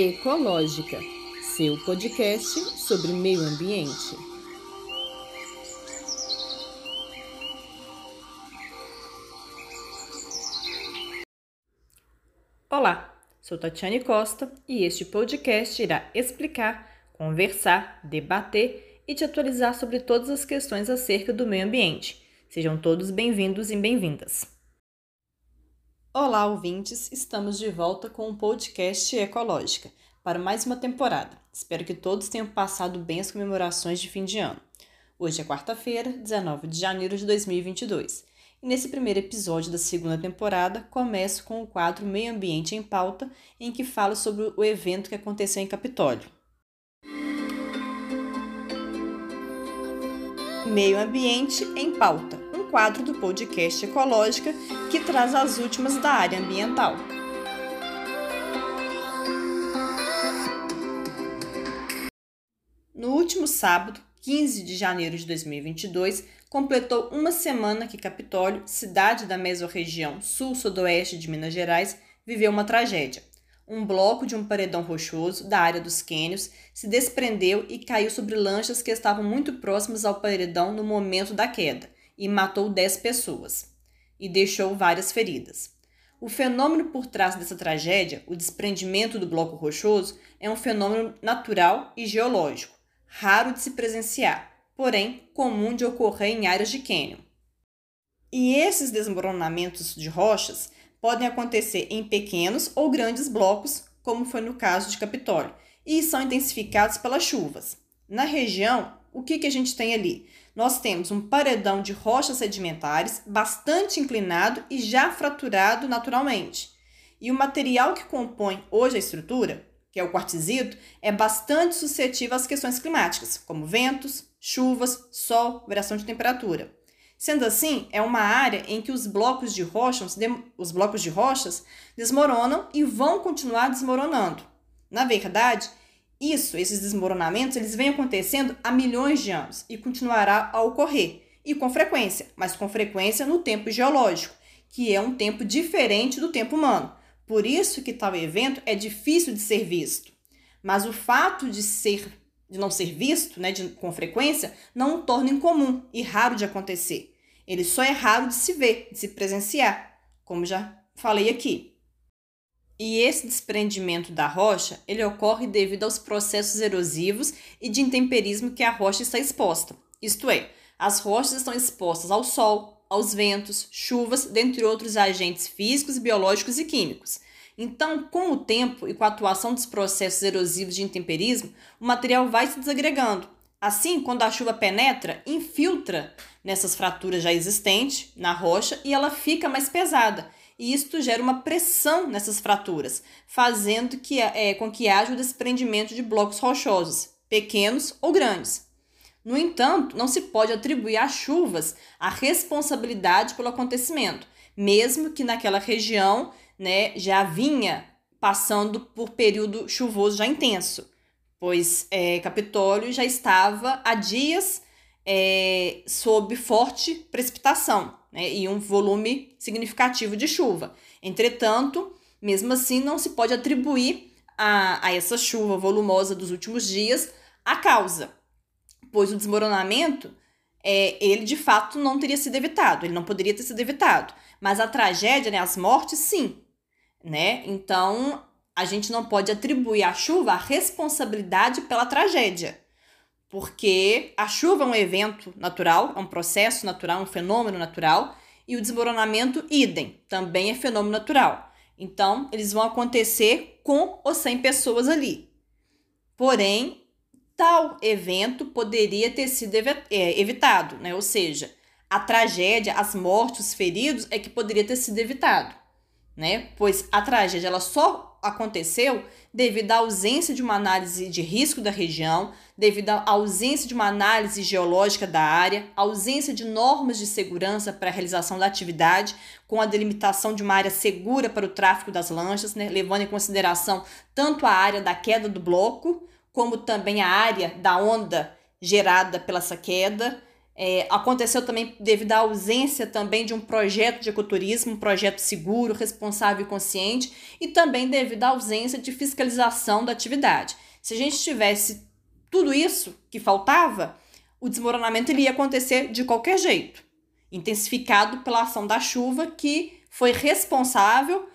Ecológica, seu podcast sobre meio ambiente. Olá, sou Tatiane Costa e este podcast irá explicar, conversar, debater e te atualizar sobre todas as questões acerca do meio ambiente. Sejam todos bem-vindos e bem-vindas. Olá, ouvintes! Estamos de volta com o podcast Ecológica para mais uma temporada. Espero que todos tenham passado bem as comemorações de fim de ano. Hoje é quarta-feira, 19 de janeiro de 2022. E nesse primeiro episódio da segunda temporada, começo com o quadro Meio Ambiente em Pauta, em que falo sobre o evento que aconteceu em Capitólio. Meio Ambiente em Pauta quadro do podcast Ecológica que traz as últimas da área ambiental. No último sábado, 15 de janeiro de 2022, completou uma semana que Capitólio, cidade da mesorregião sul-sudoeste de Minas Gerais, viveu uma tragédia. Um bloco de um paredão rochoso da área dos cânions se desprendeu e caiu sobre lanchas que estavam muito próximas ao paredão no momento da queda, e matou 10 pessoas e deixou várias feridas. O fenômeno por trás dessa tragédia, o desprendimento do bloco rochoso, é um fenômeno natural e geológico, raro de se presenciar, porém comum de ocorrer em áreas de cânion. E esses desmoronamentos de rochas podem acontecer em pequenos ou grandes blocos, como foi no caso de Capitólio, e são intensificados pelas chuvas. Na região, o que, que a gente tem ali? Nós temos um paredão de rochas sedimentares bastante inclinado e já fraturado naturalmente. E o material que compõe hoje a estrutura, que é o quartzito, é bastante suscetível às questões climáticas, como ventos, chuvas, sol, variação de temperatura. Sendo assim, é uma área em que os blocos de rochas, os blocos de rochas desmoronam e vão continuar desmoronando. Na verdade, isso, esses desmoronamentos, eles vêm acontecendo há milhões de anos e continuará a ocorrer, e com frequência, mas com frequência no tempo geológico, que é um tempo diferente do tempo humano. Por isso que tal evento é difícil de ser visto. Mas o fato de ser de não ser visto, né, de, com frequência, não o torna incomum e raro de acontecer. Ele só é raro de se ver, de se presenciar, como já falei aqui. E esse desprendimento da rocha, ele ocorre devido aos processos erosivos e de intemperismo que a rocha está exposta. Isto é, as rochas estão expostas ao sol, aos ventos, chuvas, dentre outros agentes físicos, biológicos e químicos. Então, com o tempo e com a atuação dos processos erosivos de intemperismo, o material vai se desagregando. Assim, quando a chuva penetra, infiltra nessas fraturas já existentes na rocha e ela fica mais pesada e isto gera uma pressão nessas fraturas, fazendo que, é, com que haja o desprendimento de blocos rochosos, pequenos ou grandes. No entanto, não se pode atribuir às chuvas a responsabilidade pelo acontecimento, mesmo que naquela região né, já vinha passando por período chuvoso já intenso, pois é, Capitólio já estava há dias é, sob forte precipitação né, e um volume significativo de chuva. Entretanto, mesmo assim, não se pode atribuir a, a essa chuva volumosa dos últimos dias a causa, pois o desmoronamento é, ele de fato não teria sido evitado, ele não poderia ter sido evitado. Mas a tragédia, né, as mortes, sim. Né? Então, a gente não pode atribuir à chuva a responsabilidade pela tragédia porque a chuva é um evento natural, é um processo natural, um fenômeno natural, e o desmoronamento, idem, também é fenômeno natural. Então, eles vão acontecer com ou sem pessoas ali. Porém, tal evento poderia ter sido é, evitado, né? Ou seja, a tragédia, as mortes, os feridos é que poderia ter sido evitado, né? Pois a tragédia ela só aconteceu devido à ausência de uma análise de risco da região, devido à ausência de uma análise geológica da área, ausência de normas de segurança para a realização da atividade, com a delimitação de uma área segura para o tráfego das lanchas, né, levando em consideração tanto a área da queda do bloco, como também a área da onda gerada pela essa queda. É, aconteceu também devido à ausência também de um projeto de ecoturismo, um projeto seguro, responsável e consciente, e também devido à ausência de fiscalização da atividade. Se a gente tivesse tudo isso que faltava, o desmoronamento ele ia acontecer de qualquer jeito, intensificado pela ação da chuva que foi responsável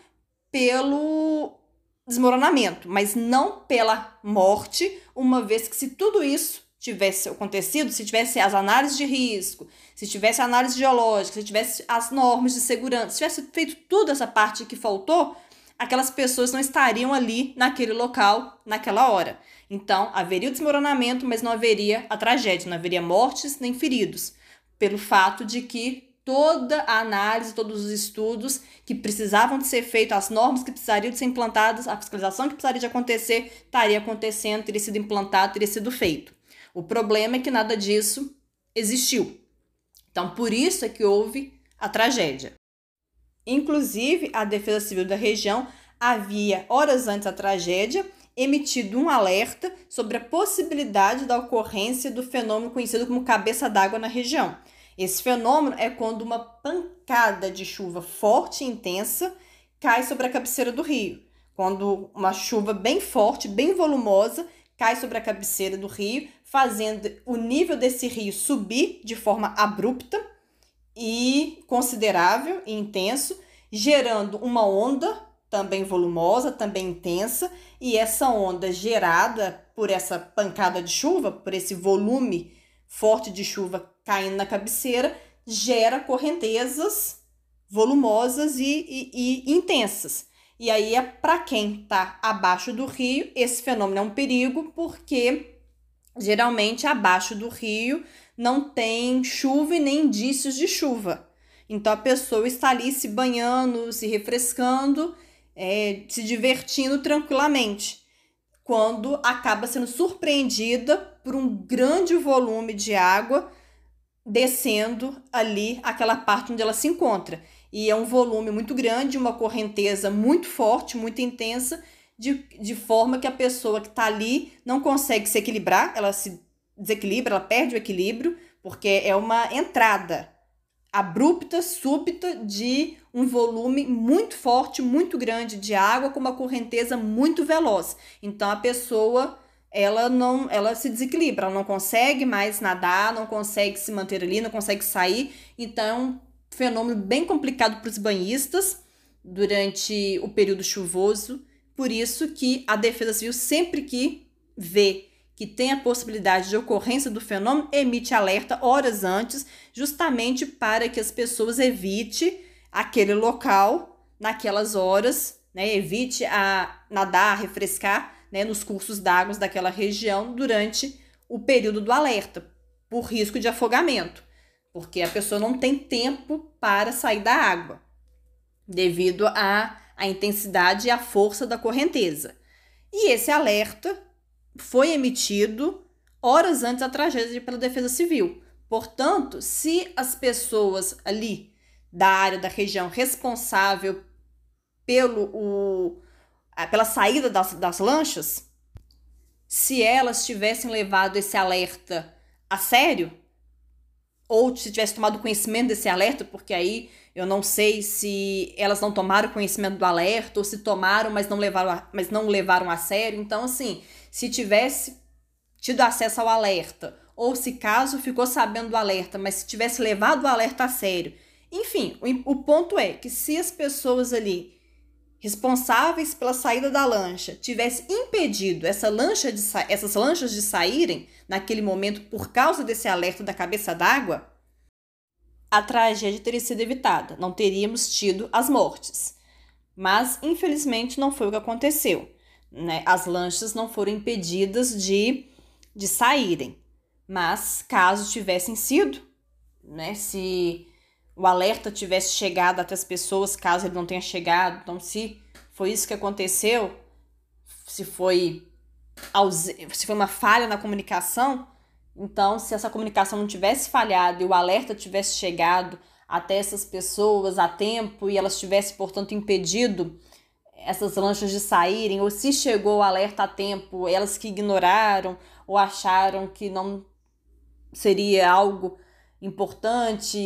pelo desmoronamento, mas não pela morte, uma vez que se tudo isso tivesse acontecido, se tivesse as análises de risco, se tivesse a análise geológica, se tivesse as normas de segurança, se tivesse feito tudo essa parte que faltou, aquelas pessoas não estariam ali naquele local naquela hora. Então, haveria o desmoronamento, mas não haveria a tragédia, não haveria mortes nem feridos, pelo fato de que toda a análise, todos os estudos que precisavam de ser feitos, as normas que precisariam de ser implantadas, a fiscalização que precisaria de acontecer, estaria acontecendo, teria sido implantado, teria sido feito. O problema é que nada disso existiu. Então, por isso é que houve a tragédia. Inclusive, a Defesa Civil da região havia, horas antes da tragédia, emitido um alerta sobre a possibilidade da ocorrência do fenômeno conhecido como cabeça d'água na região. Esse fenômeno é quando uma pancada de chuva forte e intensa cai sobre a cabeceira do rio. Quando uma chuva bem forte, bem volumosa, cai sobre a cabeceira do rio, fazendo o nível desse rio subir de forma abrupta e considerável e intenso, gerando uma onda também volumosa, também intensa, e essa onda gerada por essa pancada de chuva, por esse volume forte de chuva caindo na cabeceira, gera correntezas volumosas e, e, e intensas. E aí, é para quem está abaixo do rio, esse fenômeno é um perigo, porque geralmente abaixo do rio não tem chuva e nem indícios de chuva. Então a pessoa está ali se banhando, se refrescando, é, se divertindo tranquilamente, quando acaba sendo surpreendida por um grande volume de água descendo ali aquela parte onde ela se encontra e é um volume muito grande, uma correnteza muito forte, muito intensa, de, de forma que a pessoa que está ali não consegue se equilibrar, ela se desequilibra, ela perde o equilíbrio, porque é uma entrada abrupta, súbita de um volume muito forte, muito grande de água com uma correnteza muito veloz. Então a pessoa ela não, ela se desequilibra, ela não consegue mais nadar, não consegue se manter ali, não consegue sair. Então fenômeno bem complicado para os banhistas durante o período chuvoso. Por isso que a Defesa Civil, sempre que vê que tem a possibilidade de ocorrência do fenômeno, emite alerta horas antes, justamente para que as pessoas evite aquele local naquelas horas, né? Evite a nadar, refrescar, né, nos cursos d'água daquela região durante o período do alerta, por risco de afogamento porque a pessoa não tem tempo para sair da água, devido à, à intensidade e à força da correnteza. E esse alerta foi emitido horas antes da tragédia pela Defesa Civil. Portanto, se as pessoas ali da área da região responsável pelo o, pela saída das, das lanchas, se elas tivessem levado esse alerta a sério, ou se tivesse tomado conhecimento desse alerta, porque aí eu não sei se elas não tomaram conhecimento do alerta ou se tomaram, mas não levaram a, mas não levaram a sério. Então, assim, se tivesse tido acesso ao alerta, ou se caso ficou sabendo do alerta, mas se tivesse levado o alerta a sério. Enfim, o, o ponto é que se as pessoas ali responsáveis pela saída da lancha tivesse impedido essa lancha de essas lanchas de saírem naquele momento por causa desse alerta da cabeça d'água, a tragédia teria sido evitada, não teríamos tido as mortes. Mas, infelizmente, não foi o que aconteceu. Né? As lanchas não foram impedidas de, de saírem. Mas, caso tivessem sido, né? se o alerta tivesse chegado até as pessoas, caso ele não tenha chegado. Então, se foi isso que aconteceu, se foi, se foi uma falha na comunicação, então, se essa comunicação não tivesse falhado e o alerta tivesse chegado até essas pessoas a tempo e elas tivessem, portanto, impedido essas lanchas de saírem, ou se chegou o alerta a tempo, elas que ignoraram ou acharam que não seria algo importante,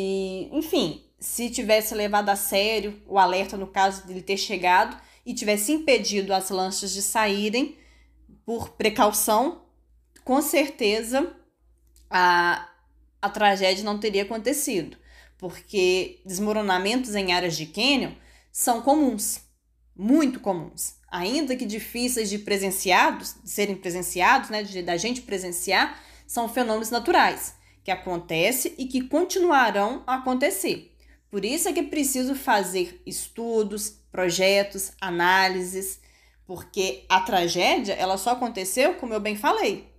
enfim, se tivesse levado a sério o alerta no caso dele ter chegado e tivesse impedido as lanchas de saírem por precaução, com certeza a, a tragédia não teria acontecido, porque desmoronamentos em áreas de cânion são comuns, muito comuns, ainda que difíceis de presenciados, de serem presenciados, né, de, da gente presenciar, são fenômenos naturais que acontecem e que continuarão a acontecer. Por isso é que é preciso fazer estudos, projetos, análises, porque a tragédia ela só aconteceu, como eu bem falei,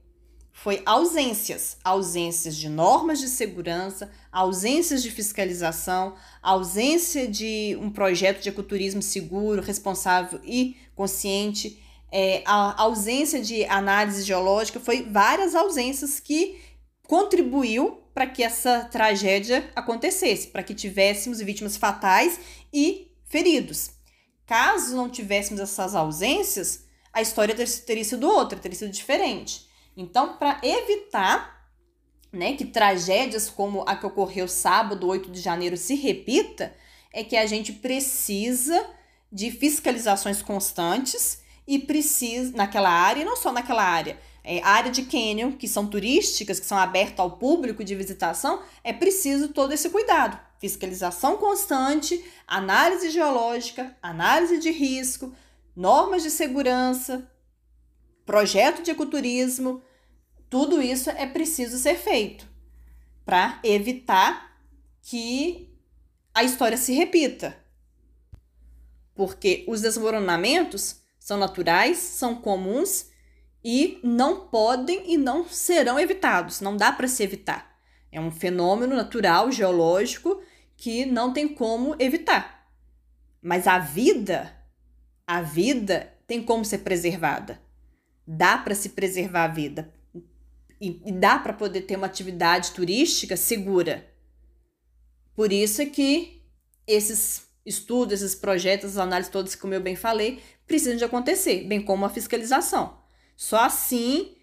foi ausências, ausências de normas de segurança, ausências de fiscalização, ausência de um projeto de ecoturismo seguro, responsável e consciente, é, a ausência de análise geológica, foi várias ausências que contribuiu para que essa tragédia acontecesse, para que tivéssemos vítimas fatais e feridos. Caso não tivéssemos essas ausências, a história teria sido outra, teria sido diferente. Então, para evitar né, que tragédias como a que ocorreu sábado, 8 de janeiro, se repita, é que a gente precisa de fiscalizações constantes e precisa, naquela área, e não só naquela área, é, área de cânion, que são turísticas, que são abertas ao público de visitação, é preciso todo esse cuidado. Fiscalização constante, análise geológica, análise de risco, normas de segurança, projeto de ecoturismo, tudo isso é preciso ser feito para evitar que a história se repita. Porque os desmoronamentos são naturais, são comuns e não podem e não serão evitados, não dá para se evitar. É um fenômeno natural, geológico, que não tem como evitar. Mas a vida, a vida tem como ser preservada. Dá para se preservar a vida. E, e dá para poder ter uma atividade turística segura. Por isso é que esses estudos, esses projetos, as análises todas, como eu bem falei, precisam de acontecer, bem como a fiscalização. Só assim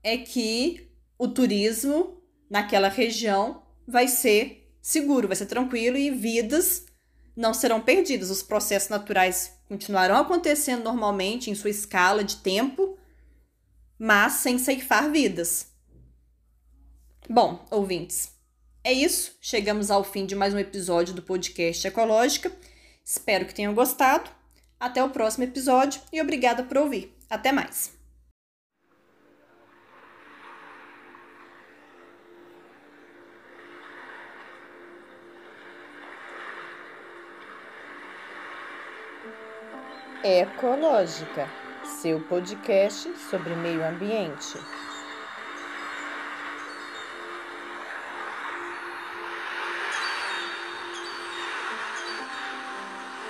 é que o turismo naquela região vai ser seguro, vai ser tranquilo e vidas não serão perdidas. Os processos naturais continuarão acontecendo normalmente em sua escala de tempo, mas sem ceifar vidas. Bom, ouvintes, é isso. Chegamos ao fim de mais um episódio do podcast Ecológica. Espero que tenham gostado. Até o próximo episódio e obrigada por ouvir. Até mais. Ecológica, seu podcast sobre meio ambiente.